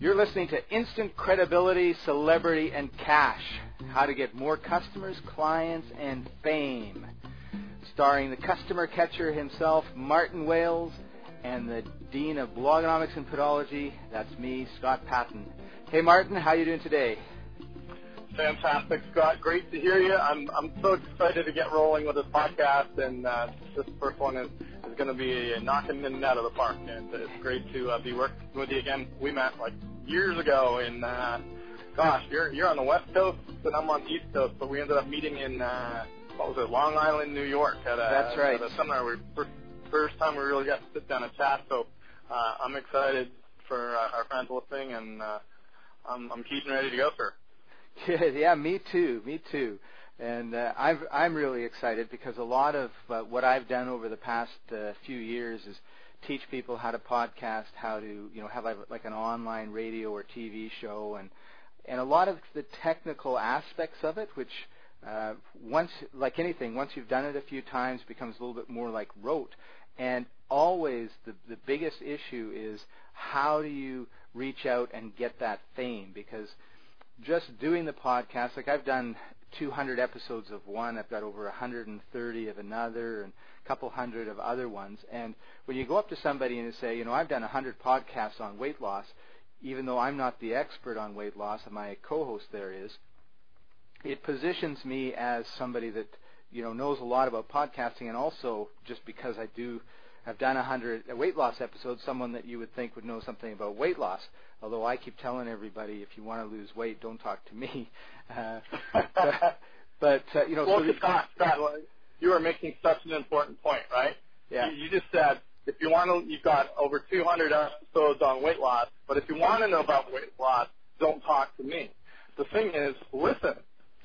You're listening to Instant Credibility, Celebrity, and Cash How to Get More Customers, Clients, and Fame. Starring the customer catcher himself, Martin Wales, and the Dean of Blogonomics and Podology, that's me, Scott Patton. Hey, Martin, how you doing today? Fantastic, Scott. Great to hear you. I'm I'm so excited to get rolling with this podcast, and uh, this first one is, is going to be knocking it out of the park. And it's great to uh, be working with you again. We met like years ago in, uh, gosh, you're you're on the west coast and I'm on the east coast, but we ended up meeting in uh, what was it, Long Island, New York, at a That's right. at a seminar. We first, first time we really got to sit down and chat. So uh, I'm excited for uh, our friends listening, and uh, I'm I'm keeping ready to go, sir. Yeah, yeah, me too, me too. And uh, I'm I'm really excited because a lot of uh, what I've done over the past uh, few years is teach people how to podcast, how to you know have like, an online radio or TV show, and and a lot of the technical aspects of it, which uh, once like anything, once you've done it a few times, becomes a little bit more like rote. And always the the biggest issue is how do you reach out and get that fame because just doing the podcast, like I've done 200 episodes of one, I've got over 130 of another, and a couple hundred of other ones. And when you go up to somebody and say, you know, I've done 100 podcasts on weight loss, even though I'm not the expert on weight loss, and my co-host there is, it positions me as somebody that you know knows a lot about podcasting, and also just because I do. I've done a hundred weight loss episodes. Someone that you would think would know something about weight loss, although I keep telling everybody if you want to lose weight, don't talk to me. Uh, but but uh, you know, well, so the, Scott, Scott, you are making such an important point, right? yeah, You, you just said if you want to, you've got over 200 episodes on weight loss, but if you want to know about weight loss, don't talk to me. The thing is, listen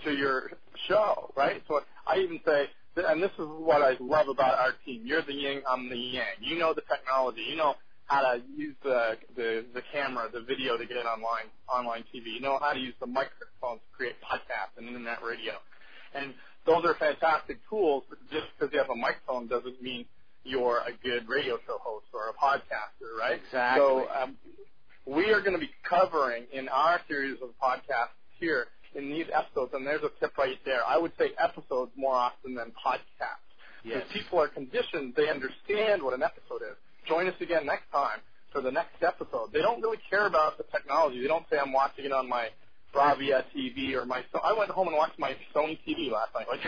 to your show, right? So I even say, and this is what I love about our team. You're the yin, I'm the yang. You know the technology. You know how to use the the, the camera, the video to get online online TV. You know how to use the microphone to create podcasts and internet radio. And those are fantastic tools. But just because you have a microphone doesn't mean you're a good radio show host or a podcaster, right? Exactly. So um, we are going to be covering in our series of podcasts here in these episodes, and there's a tip right there. I would say episodes more often than podcasts. yes, Because people are conditioned, they understand what an episode is. Join us again next time for the next episode. They don't really care about the technology. They don't say I'm watching it on my Bravia TV or my. So I went home and watched my Sony TV last night. Like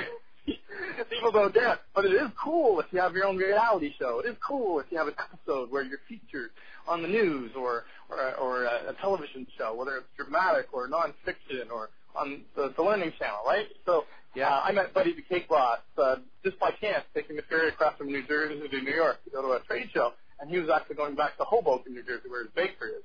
people don't get, but it is cool if you have your own reality show. It is cool if you have an episode where you're featured on the news or or, or a, a television show, whether it's dramatic or nonfiction or on the, the Learning Channel, right? So Yeah. uh, I met Buddy the Cake Boss uh, just by chance, taking the ferry across from New Jersey to New York to go to a trade show, and he was actually going back to Hoboken, New Jersey, where his bakery is.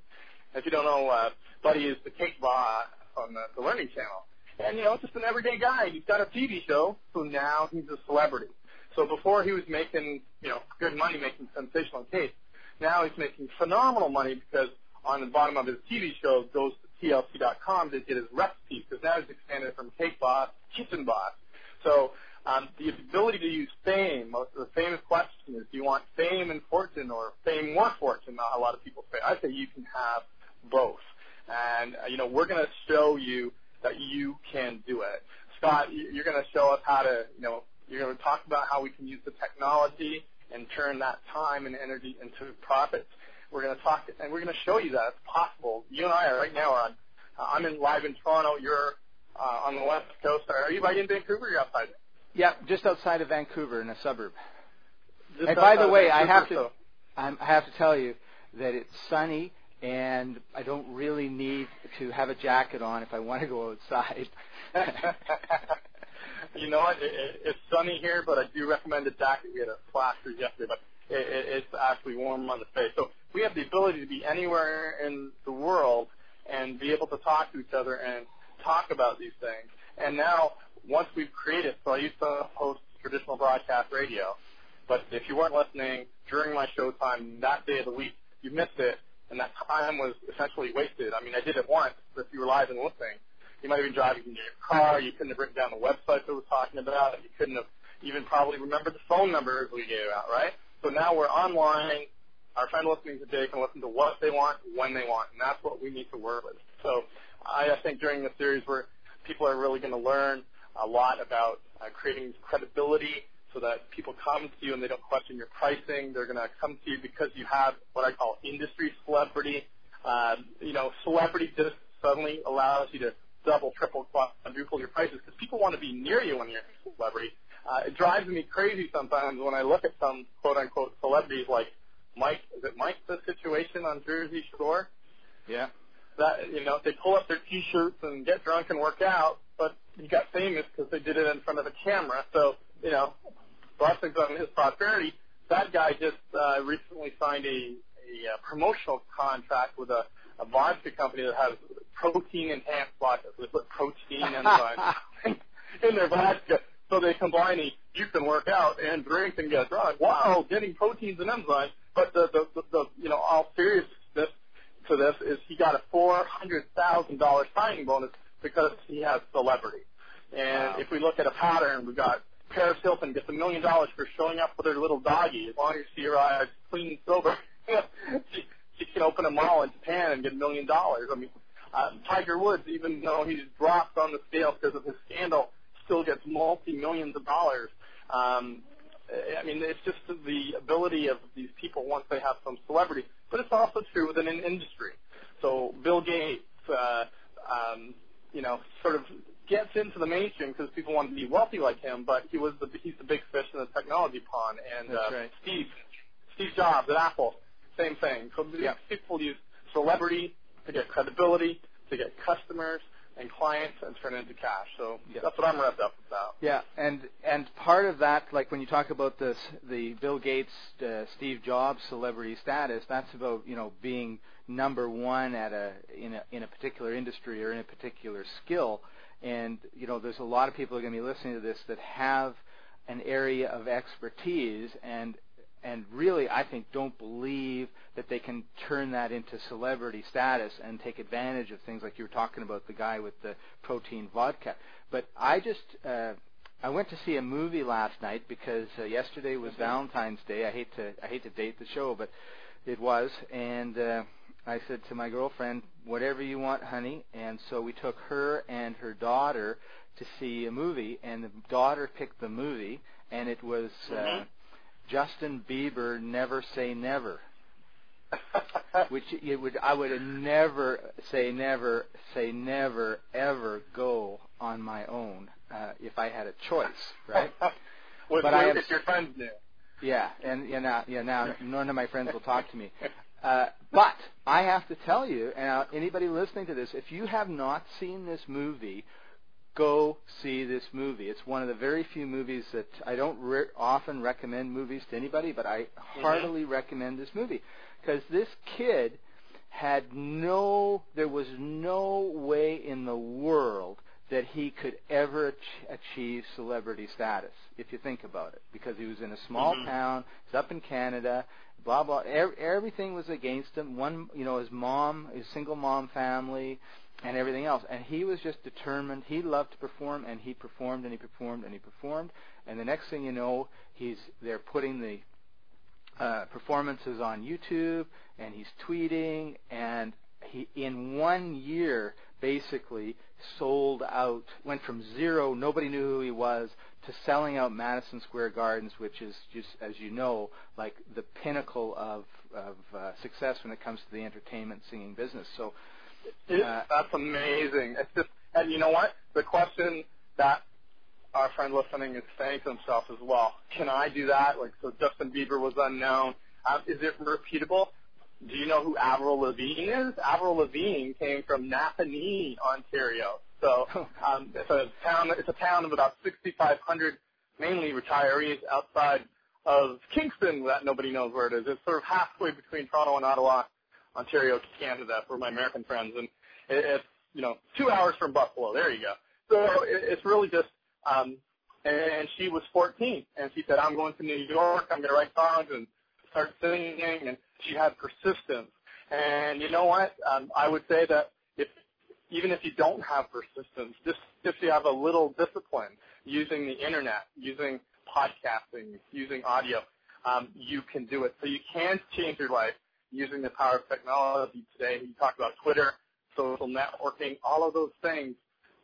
If you don't know, uh, Buddy is the cake boss on the, the Learning Channel. And, you know, just an everyday guy. He's got a TV show, so now he's a celebrity. So before he was making, you know, good money making sensational cakes, now he's making phenomenal money because on the bottom of his TV show goes to TLC.com to get his recipes because now he's expanded from Cake Boss to Kitchen Boss. So um, the ability to use fame, the famous question is, do you want fame and fortune or fame more fortune? A lot of people say. I say you can have both. And, uh, you know, we're going to show you that you can do it. Scott, you- you're going to show us how to, you know, you're going to talk about how we can use the technology and turn that time and energy into profits. We're going to talk, and we're going to show you that it's possible. You and I are right now are on. Uh, I'm in live in Toronto. You're uh, on the west coast. Are you right in Vancouver? Or outside? yeah, just outside of Vancouver in a suburb. Just And by the way, I have to so- I'm, I have to tell you that it's sunny and I don't really need to have a jacket on if I want to go outside. you know what? It, it, it's sunny here, but I do recommend a jacket. We had a flash freeze yesterday, but it, it, it's actually warm on the face. So we have the ability to be anywhere in the world and be able to talk to each other and talk about these things. And now, once we've created, so I used to host traditional broadcast radio, but if you weren't listening during my show time that day of the week, you missed it, and that time was essentially wasted. I mean, I did it once, but if you were live and listening, you might have been driving in your car. You couldn't have written down the website that was talking about. You couldn't have even probably remembered the phone numbers we gave out, right? So now we're online our friend listening today can listen to what they want when they want, and that's what we need to work with. So I think during the series where people are really going to learn a lot about uh, creating credibility so that people come to you and they don't question your pricing. They're going to come to you because you have what I call industry celebrity. Uh, you know, celebrity just suddenly allows you to double, triple, quadruple your prices because people want to be near you when you're a celebrity. Uh, it drives me crazy sometimes when I look at some quote unquote celebrities like Mike. Is it Mike the situation on Jersey Shore? Yeah. That you know they pull up their T-shirts and get drunk and work out, but he got famous because they did it in front of a camera. So you know, blessings on his prosperity. That guy just uh, recently signed a, a, a promotional contract with a, a vodka company that has protein enhanced vodka. So they put protein enzymes in their vodka. So they combine a you can work out and drink and get drunk. Wow, getting proteins and enzymes. But the, the, the, the you know, all seriousness to this is he got a four hundred thousand dollar signing bonus because he has celebrity. And Wow. if we look at a pattern, we've got Paris Hilton gets a million dollars for showing up with her little doggy. As long as she arrives clean and sober, she, she can open a mall in Japan and get a million dollars. I mean, uh, Tiger Woods, even though he's dropped on the scale because of his scandal, still gets multi millions of dollars. Um, I mean, it's just the ability of these people once they have some celebrity, but it's also true within an industry. So Bill Gates, uh, um, you know, sort of gets into the mainstream because people want to be wealthy like him, but he was the he's the big fish in the technology pond. And uh, right. Steve Steve Jobs at Apple, same thing. So Yeah. people use celebrity to get credibility, to get customers and clients, and turn it into cash. So that's what I'm wrapped up about. Yeah, and and part of that, like when you talk about this, the Bill Gates, uh, Steve Jobs celebrity status, that's about you know being number one at a in a in a particular industry or in a particular skill, and you know there's a lot of people who are going to be listening to this that have an area of expertise and and really I think don't believe that they can turn that into celebrity status and take advantage of things like you were talking about the guy with the protein vodka. But I just uh, I went to see a movie last night because uh, yesterday was Valentine's Day. I hate to I hate to date the show, but it was, and uh, I said to my girlfriend, "Whatever you want, honey." And so we took her and her daughter to see a movie, and the daughter picked the movie, and it was. Uh, Mhm. Justin Bieber never say never, which it would I would never say never say never ever go on my own uh, if I had a choice, right? With But I if your friends knew. Yeah, and yeah now yeah now none of my friends will talk to me. Uh, but I have to tell you, and uh, anybody listening to this, if you have not seen this movie, go see this movie. It's one of the very few movies that I don't re- often recommend movies to anybody, but I heartily recommend this movie because this kid had no, there was no way in the world that he could ever ach- achieve celebrity status, if you think about it, because he was in a small Mhm. town, he's up in Canada, blah blah. ev- everything was against him. One, you know, his mom, his single mom family, and everything else. And he was just determined. He loved to perform, and he performed, and he performed, and he performed. And the next thing you know, he's they're putting the uh, performances on YouTube, and he's tweeting, and he in one year basically sold out, went from zero, nobody knew who he was, to selling out Madison Square Gardens, which is just, as you know, like the pinnacle of of uh, success when it comes to the entertainment singing business. So Uh, that's amazing. It's just, and you know what? The question that our friend listening is saying to himself as well: Can I do that? Like, so Justin Bieber was unknown. Um, is it repeatable? Do you know who Avril Lavigne is? Avril Lavigne came from Napanee, Ontario. So um, it's a town. It's a town of about 6,500, mainly retirees outside of Kingston. That nobody knows where it is. It's sort of halfway between Toronto and Ottawa. Ontario, Canada, for my American friends, and it's you know two hours from Buffalo. There you go. So it's really just. Um, and she was 14, and she said, "I'm going to New York. I'm going to write songs and start singing." And she had persistence. And you know what? Um, I would say that if even if you don't have persistence, just if you have a little discipline using the internet, using podcasting, using audio, um, you can do it. So you can change your life using the power of technology today. You talk about Twitter, social networking, all of those things.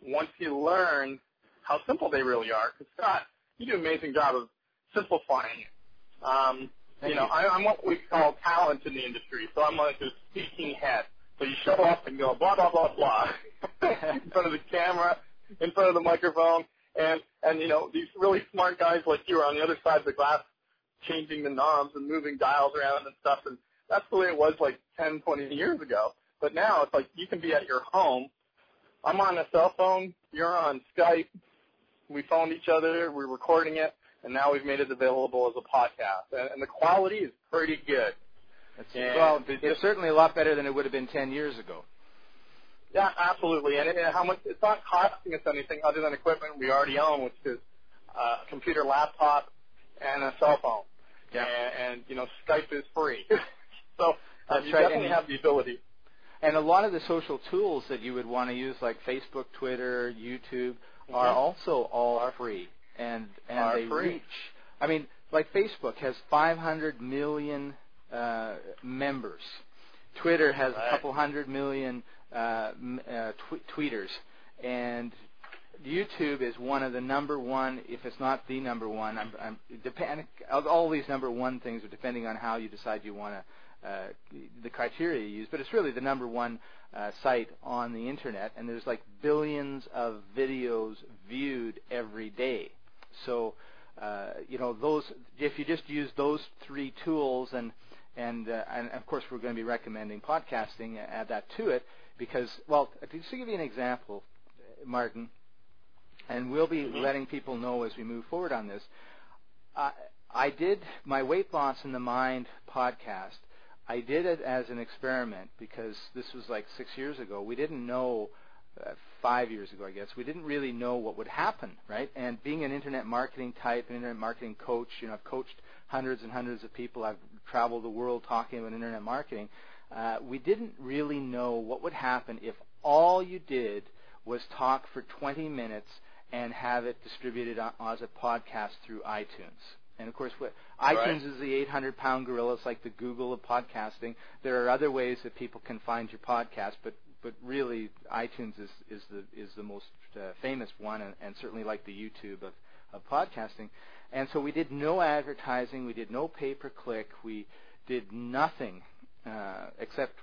Once you learn how simple they really are, because Scott, you do an amazing job of simplifying it. Um, you know, I, I'm what we call talent in the industry, so I'm like a speaking head. So you show up and go blah blah blah blah in front of the camera, in front of the microphone, and and you know these really smart guys like you are on the other side of the glass, changing the knobs and moving dials around and stuff. And that's the way it was like 10, 20 years ago. But now it's like you can be at your home. I'm on a cell phone. You're on Skype. We phoned each other. We're recording it, and now we've made it available as a podcast. And, and the quality is pretty good. That's, well, it's certainly a lot better than it would have been 10 years ago. Yeah, absolutely. And, and how much it's not costing us anything other than equipment we already own, which is uh, a computer, laptop, and a cell phone. Yeah. And, and you know, Skype is free. so uh, you right. definitely and, have the ability. And a lot of the social tools that you would want to use, like Facebook, Twitter, YouTube, mm-hmm. are also all are free, and and are they free. reach. I mean, like Facebook has 500 million uh, members. Twitter has right. a couple hundred million uh, uh, tw- tweeters, and YouTube is one of the number one, if it's not the number one. I'm, I'm depend, all these number one things are depending on how you decide you want to, uh, the criteria you use. But it's really the number one uh, site on the internet, and there's like billions of videos viewed every day. So, uh, you know, those if you just use those three tools, and and uh, and of course we're going to be recommending podcasting, add that to it because, well, just to give you an example, Martin and we'll be mm-hmm. letting people know as we move forward on this. I, I did my Weight Loss in the Mind podcast. I did it as an experiment because this was like six years ago. We didn't know, uh, five years ago, I guess, we didn't really know what would happen, right? And being an internet marketing type, an internet marketing coach, you know, I've coached hundreds and hundreds of people. I've traveled the world talking about internet marketing. Uh, we didn't really know what would happen if all you did was talk for 20 minutes and have it distributed as a podcast through iTunes. And of course, what, iTunes is the 800-pound gorilla. It's like the Google of podcasting. There are other ways that people can find your podcast, but but really, iTunes is is the is the most uh, famous one, and, and certainly like the YouTube of of podcasting. And so we did no advertising. We did no pay per click. We did nothing uh, except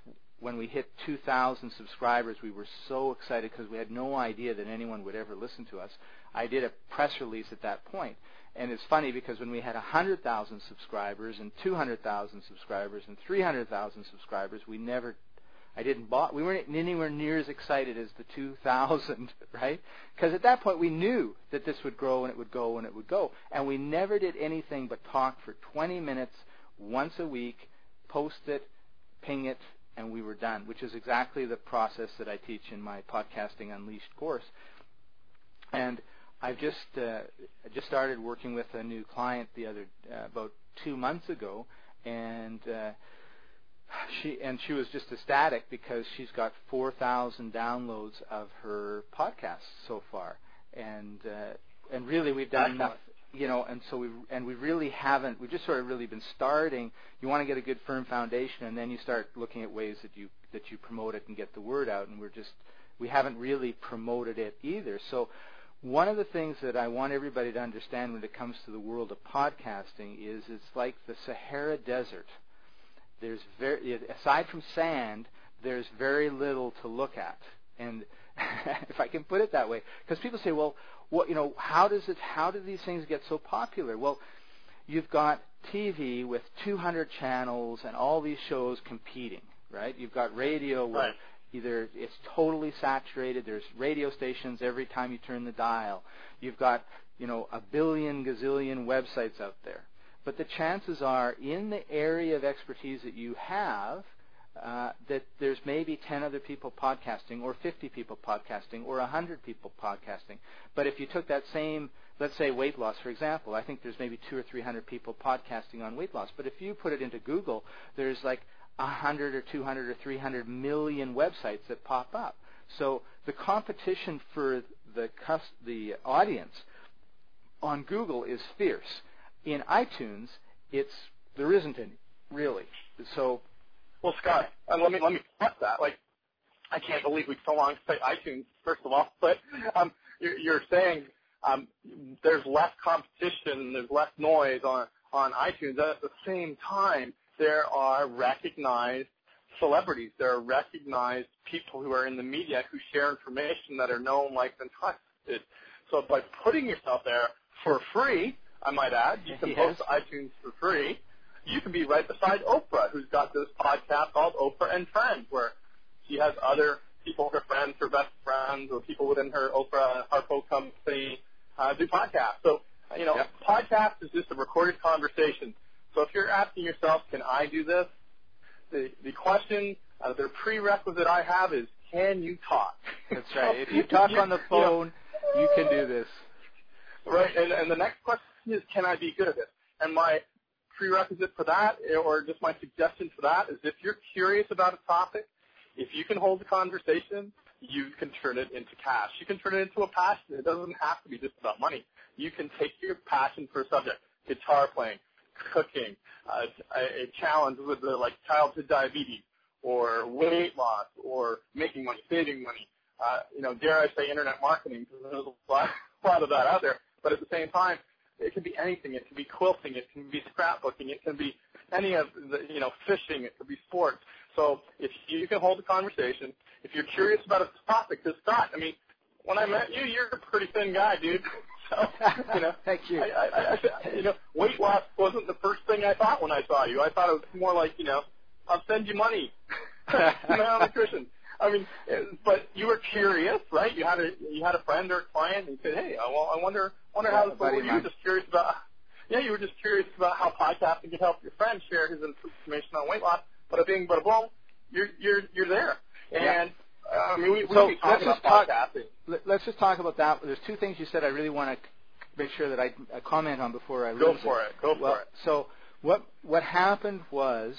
when we hit 2,000 subscribers, we were so excited because we had no idea that anyone would ever listen to us. I did a press release at that point. And it's funny because when we had 100,000 subscribers and 200,000 subscribers and 300,000 subscribers, we never, I didn't bought, we weren't anywhere near as excited as the 2,000, right? Because at that point we knew that this would grow and it would go and it would go. And we never did anything but talk for 20 minutes once a week, post it, ping it, and we were done, which is exactly the process that I teach in my Podcasting Unleashed course. And I've just uh, just started working with a new client the other uh, about two months ago, and uh, she and she was just ecstatic because she's got 4,000 downloads of her podcast so far, and uh, and really we've done Excellent. enough you know, and so we and we really haven't. We've just sort of really been starting. You want to get a good firm foundation, and then you start looking at ways that you that you promote it and get the word out. And we're just we haven't really promoted it either. So one of the things that I want everybody to understand when it comes to the world of podcasting is it's like the Sahara Desert. There's very aside from sand, there's very little to look at, and if I can put it that way, because people say, well, what you know, how does it? How do these things get so popular? Well, you've got TV with 200 channels and all these shows competing, right? You've got radio where right. either it's totally saturated. There's radio stations every time you turn the dial. You've got you know a billion gazillion websites out there. But the chances are, in the area of expertise that you have, uh, that there's maybe 10 other people podcasting, or 50 people podcasting, or 100 people podcasting. But if you took that same, let's say weight loss, for example, I think there's maybe two or 300 people podcasting on weight loss. But if you put it into Google, there's like 100 or 200 or 300 million websites that pop up. So the competition for the the audience on Google is fierce. In iTunes, it's there isn't any really. So, well, Scott, and let me let me press that. Like, I can't believe we so long say iTunes first of all, but um, you're, you're saying um, there's less competition, there's less noise on on iTunes. At the same time, there are recognized celebrities. There are recognized people who are in the media who share information that are known, liked, and trusted. So by putting yourself there for free, I might add, you can yes. post to iTunes for free. You can be right beside Oprah, who's got this podcast called Oprah and Friends, where she has other people, her friends, her best friends, or people within her Oprah Harpo company uh, do podcasts. So, you know, yep. podcast is just a recorded conversation. So if you're asking yourself, can I do this? The, the question, uh, the prerequisite I have is, can you talk? That's right. If you talk on the phone, you, know, you can do this. Right. And, and the next question is, can I be good at this? And my prerequisite for that, or just my suggestion for that, is if you're curious about a topic, if you can hold a conversation, you can turn it into cash. You can turn it into a passion. It doesn't have to be just about money. You can take your passion for a subject, guitar playing, cooking, uh, a, a challenge with the, like childhood diabetes, or weight loss, or making money, saving money. Uh, you know, dare I say internet marketing, because there's a lot, a lot of that out there. But at the same time, it can be anything. It can be quilting. It can be scrapbooking. It can be any of the, you know, fishing. It could be sports. So if you can hold a conversation, if you're curious about a topic, just Scott, I mean, when I met you, you're a pretty thin guy, dude. So, you know, thank you. I, I, I, you know, weight loss wasn't the first thing I thought when I saw you. I thought it was more like, you know, I'll send you money. you know, nutrition. I mean, but you were curious, right? You had a you had a friend or a client, and you said, "Hey, I, well, I wonder wonder yeah, how this works." You were just curious about, yeah, you were just curious about how podcasting could help your friend share his information on weight loss. But a bing, but a boom, you're you're you're there. And yeah. uh, I mean, we, we so be talking let's about just talk, podcasting. Let's just talk about that. There's two things you said I really want to make sure that I, I comment on before I go for it. Go well, for it. So what what happened was,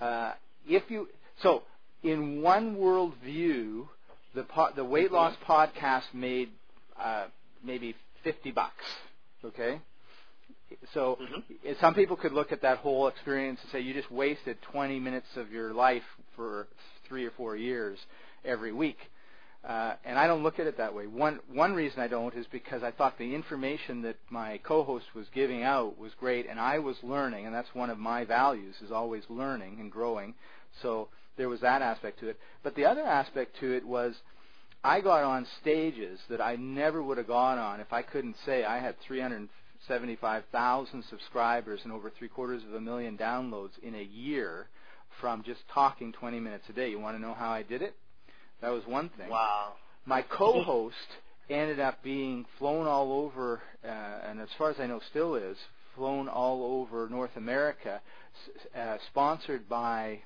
uh, if you so in one world view, the po- the weight Mm-hmm. loss podcast made uh, maybe fifty bucks. Okay. So Mhm. some people could look at that whole experience and say you just wasted 20 minutes of your life for three or four years every week. Uh, and I don't look at it that way. One one reason I don't is because I thought the information that my co-host was giving out was great, and I was learning, and that's one of my values is always learning and growing. So there was that aspect to it. But the other aspect to it was I got on stages that I never would have gone on if I couldn't say I had 375,000 subscribers and over three quarters of a million downloads in a year from just talking 20 minutes a day. You want to know how I did it? That was one thing. Wow. My co-host ended up being flown all over, uh, and as far as I know, still is flown all over North America, uh, sponsored by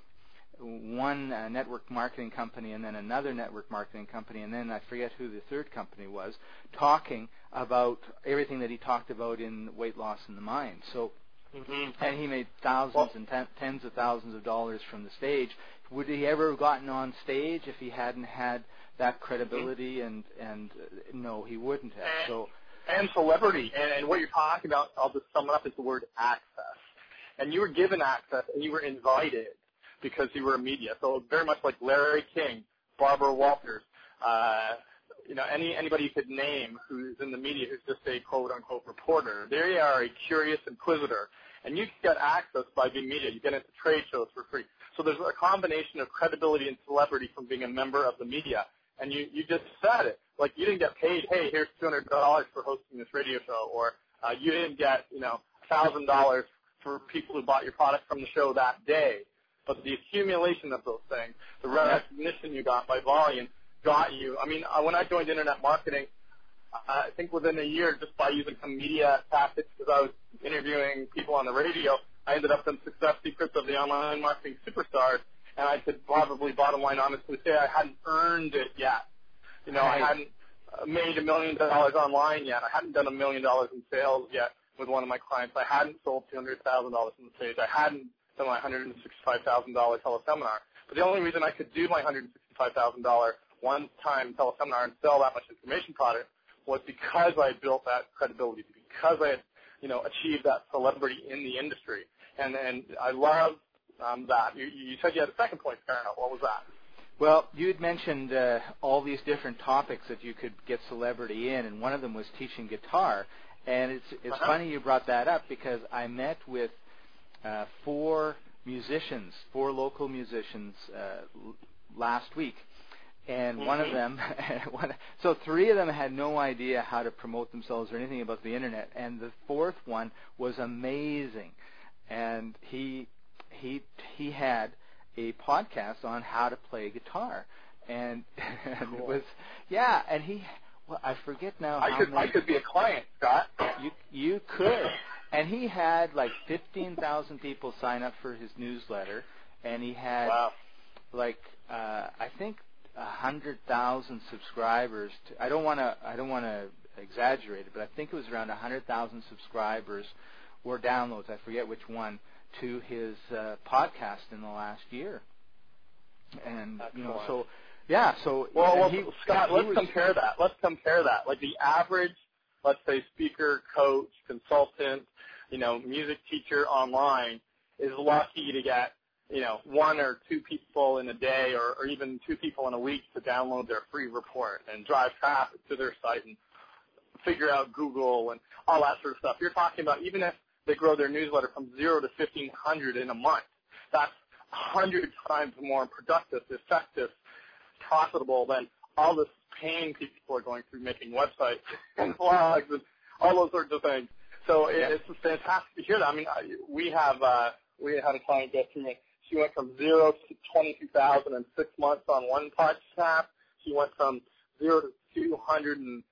one uh, network marketing company and then another network marketing company and then I forget who the third company was talking about everything that he talked about in weight loss in the mind. So Mm-hmm. and he made thousands Well- and ten, tens of thousands of dollars from the stage. Would he ever have gotten on stage if he hadn't had that credibility? And and uh, no, he wouldn't have. So and celebrity. And, and what you're talking about, I'll just sum it up, is the word access. And you were given access, and you were invited because you were a media. So very much like Larry King, Barbara Walters, uh, you know, any anybody you could name who's in the media who's just a quote unquote reporter. They are a curious inquisitor, and you get access by being media. You get into trade shows for free. So there's a combination of credibility and celebrity from being a member of the media. And you you just said it. Like you didn't get paid. Hey, here's two hundred dollars for hosting this radio show, or uh, you didn't get you know thousand dollars for people who bought your product from the show that day. But the accumulation of those things, the recognition you got by volume, got you. I mean, uh, when I joined internet marketing, I think within a year, just by using some media tactics, because I was interviewing people on the radio, I ended up in Success Secrets of the Online Marketing Superstars, and I could probably, bottom line, honestly say I hadn't earned it yet. You know, I hadn't uh, made a million dollars online yet. I hadn't done a million dollars in sales yet with one of my clients. I hadn't sold two hundred thousand dollars in the stage. I hadn't done my hundred and sixty-five thousand dollar teleseminar. But the only reason I could do my hundred and sixty-five thousand dollar one-time teleseminar and sell that much information product was because I built that credibility, because I had you know, achieve that celebrity in the industry. And and I love um, that. You, you said you had a second point, Karen. What was that? Well, you had mentioned uh, all these different topics that you could get celebrity in, and one of them was teaching guitar. And it's it's Uh-huh. funny you brought that up because I met with uh, four musicians, four local musicians uh, l- last week, and one of Mhm. them, one, so three of them had no idea how to promote themselves or anything about the internet, and the fourth one was amazing, and he he he had a podcast on how to play guitar, and, and it was yeah, and he well I forget now I could many I could be a client, Scott. you you could. And he had like 15,000 people sign up for his newsletter and he had Wow. like uh I think a 100,000 subscribers to, I don't want to I don't want to exaggerate it but I think it was around a 100,000 subscribers or downloads I forget which one to his uh podcast in the last year. And you know so yeah, so Well, well he- Scott, let's was- compare that. Let's compare that. Like the average, let's say, speaker, coach, consultant, you know, music teacher online is lucky to get, you know, one or two people in a day or, or even two people in a week to download their free report and drive traffic to their site and figure out Google and all that sort of stuff. You're talking about even if they grow their newsletter from zero to 1,500 in a month, that's a hundred times more productive, effective, profitable than all this pain people are going through making websites and blogs and all those sorts of things. So it, Yeah. it's fantastic to hear that. I mean, I, we have uh, we had a client through it. She went from zero to twenty-two thousand in six months on one podcast. She went from zero to two hundred and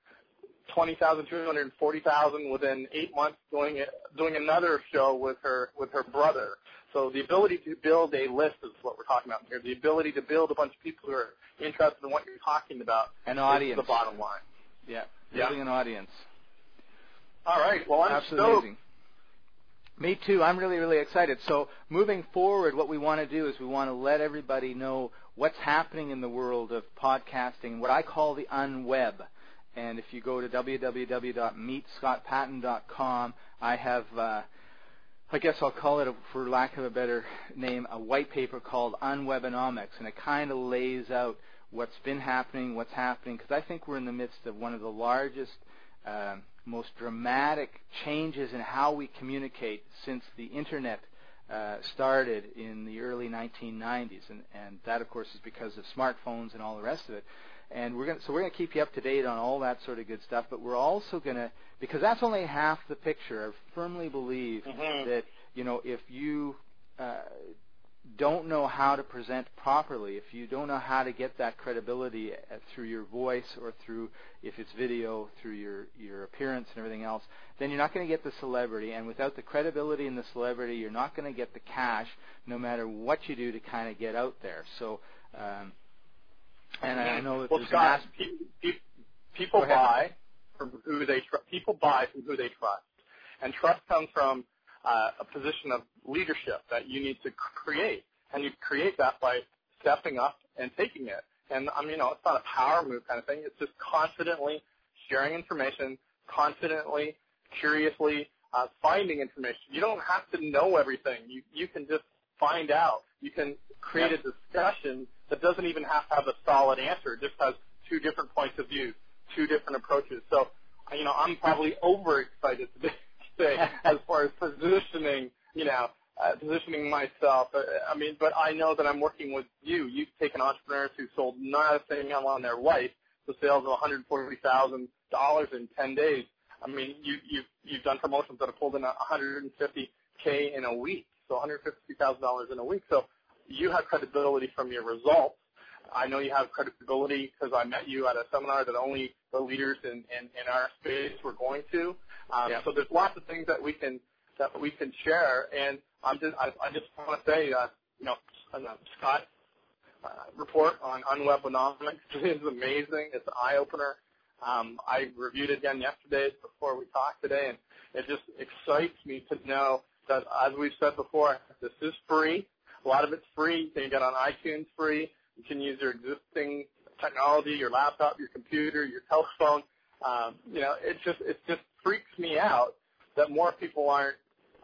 twenty thousand, two hundred and forty thousand within eight months doing it, doing another show with her with her brother. So the ability to build a list is what we're talking about here. The ability to build a bunch of people who are interested in what you're talking about an is audience. the bottom line. Yeah, Yeah. building an audience. All right. Well, I'm Absolutely stoked. amazing. Me too. I'm really, really excited. So moving forward, what we want to do is we want to let everybody know what's happening in the world of podcasting, what I call the unweb. And if you go to www.meetscottpatton.com, I have, uh, I guess I'll call it, a, for lack of a better name, a white paper called Unwebinomics, and it kind of lays out what's been happening, what's happening, because I think we're in the midst of one of the largest um most dramatic changes in how we communicate since the internet uh, started in the early 1990s, and, and that, of course, is because of smartphones and all the rest of it. And we're going so we're going to keep you up to date on all that sort of good stuff. But we're also going to because that's only half the picture. I firmly believe Mhm. that you know if you uh, don't know how to present properly, if you don't know how to get that credibility uh, through your voice or through, if it's video, through your, your appearance and everything else, then you're not going to get the celebrity. And without the credibility and the celebrity, you're not going to get the cash no matter what you do to kind of get out there. So, um, and I know that well, there's Scott, pe- pe- people buy from who they tr- people buy from who they trust, and trust comes from uh, a position of leadership that you need to create, and you create that by stepping up and taking it. And I mean, you know, it's not a power move kind of thing. It's just confidently sharing information, confidently, curiously uh, finding information. You don't have to know everything. You you can just find out. You can create a discussion that doesn't even have to have a solid answer. It just has two different points of view, two different approaches. So, you know, I'm probably overexcited today, today as far as positioning, you know, uh, positioning myself. Uh, I mean, but I know that I'm working with you. You've taken entrepreneurs who sold nothing in their life to sales of $140,000 in 10 days. I mean, you, you've, you've done promotions that have pulled in 150K in a week, so $150,000 in a week. So you have credibility from your results. I know you have credibility because I met you at a seminar that only the leaders in, in, in our space were going to. Um, Yeah. So there's lots of things that we can that we can share, and I'm just I, I just want to say, uh, you know, uh, Scott uh, report on Unwebinomics is amazing. It's an eye opener. Um, I reviewed it again yesterday before we talked today, and it just excites me to know that, as we've said before, this is free. A lot of it's free. You can get on iTunes free. You can use your existing technology, your laptop, your computer, your telephone. Um, you know, it just it just freaks me out that more people aren't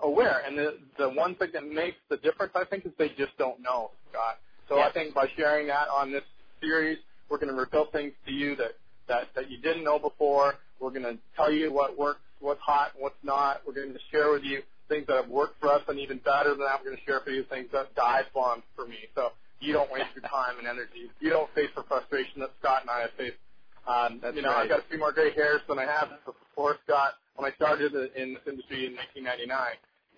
aware. And the the one thing that makes the difference, I think, is they just don't know, Scott. So Yes. I think by sharing that on this series, we're going to reveal things to you that that that you didn't know before. We're going to tell you what works, what's hot, what's not. We're going to share with you things that have worked for us, and even better than that, we're going to share for you things that dive bombed for me. So you don't waste your time and energy. You don't face the frustration that Scott and I have faced. Um, That's you know, right. I've got a few more gray hairs than I have before Scott when I started in this industry in 1999,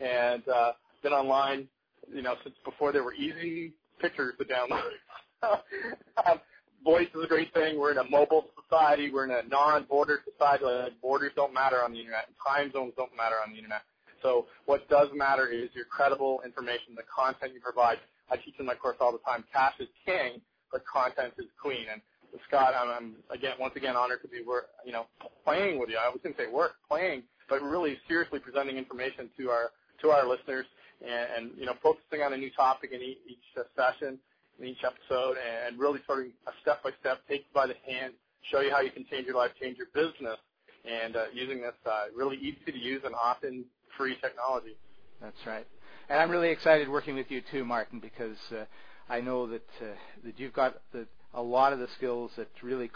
and uh, been online, you know, since before there were easy pictures to download. um, voice is a great thing. We're in a mobile society. We're in a non-border society. Like borders don't matter on the internet. Time zones don't matter on the internet. So what does matter is your credible information, the content you provide. I teach in my course all the time. Cash is king, but content is queen. And Scott, I'm, I'm again, once again, honored to be, you know, playing with you. I was going to say work, playing, but really seriously presenting information to our to our listeners, and, and you know, focusing on a new topic in each, session, in each episode, and really sort of a step by step, take you by the hand, show you how you can change your life, change your business, and uh, using this uh, really easy to use and often free technology. That's right. And I'm really excited working with you too, Martin, because uh, I know that uh, that you've got the, a lot of the skills that really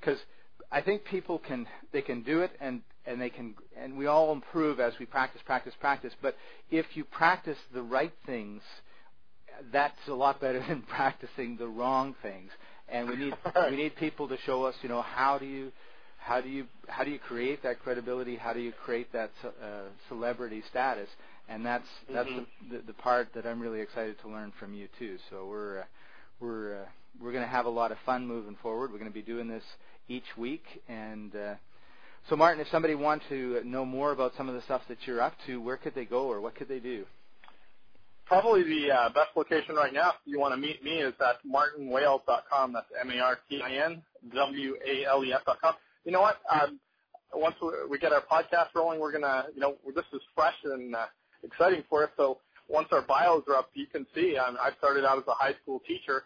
because I think people can they can do it and and they can and we all improve as we practice practice practice but if you practice the right things that's a lot better than practicing the wrong things and we need we need people to show us you know how do you how do you how do you create that credibility how do you create that uh, celebrity status and that's that's Mhm. the, the the part that I'm really excited to learn from you too so we're uh, we're uh, we're going to have a lot of fun moving forward. We're going to be doing this each week, and uh, so Martin, if somebody wants to know more about some of the stuff that you're up to, where could they go, or what could they do? Probably the uh, best location right now, if you want to meet me, is at martinwales.com. That's M-A-R-T-I-N-W-A-L-E-S.com. You know what? Um, once we, get our podcast rolling, we're to, you know, this is fresh and uh, exciting for us. So once our bios are up, you can see um, I started out as a high school teacher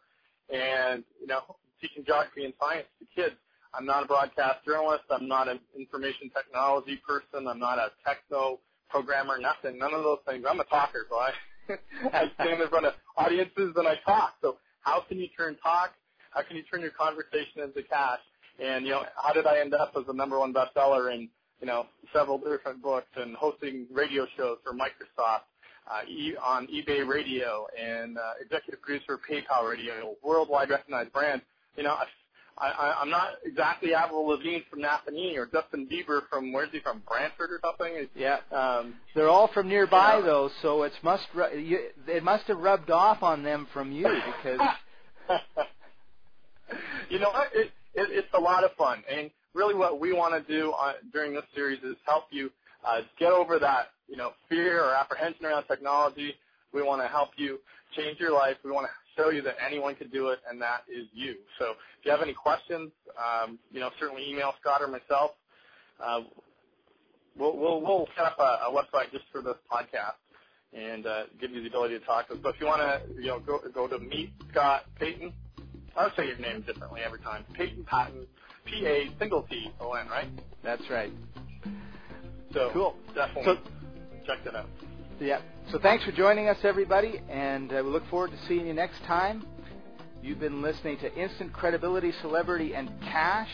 and, you know, teaching geography and science to kids. I'm not a broadcast journalist. I'm not an information technology person. I'm not a techno programmer, nothing, none of those things. I'm a talker, so I, I stand in front of audiences and I talk. So how can you turn talk? How can you turn your conversation into cash? And, you know, how did I end up as a number one bestseller in, you know, several different books and hosting radio shows for Microsoft? uh, e- on eBay Radio and uh, executive producer of PayPal Radio, worldwide recognized brand. You know, I, I, I'm not exactly Avril Lavigne from Napanee or Justin Bieber from where's he from Brantford or something. It's, Yeah, Um, they're all from nearby Yeah. though, so it's must ru- you, it must have rubbed off on them from you because you know what? It, it, it's a lot of fun, and really, what we want to do on, during this series is help you uh, get over that, you know, fear or apprehension around technology. We want to help you change your life. We want to show you that anyone can do it, and that is you. So, if you have any questions, um, you know, certainly email Scott or myself. Uh, we'll, we'll we'll set up a, a website just for this podcast and uh, give you the ability to talk to us. But if you want to, you know, go go to meet Scott Payton. I'll say your name differently every time. Peyton Patton, P A single T O N, right? that's right. So Cool. definitely So- check that out. Yeah. So thanks for joining us, everybody, and uh, we look forward to seeing you next time. You've been listening to Instant Credibility, Celebrity, and Cash,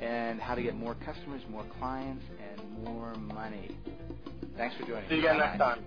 and how to get more customers, more clients, and more money. Thanks for joining us. See you again next time.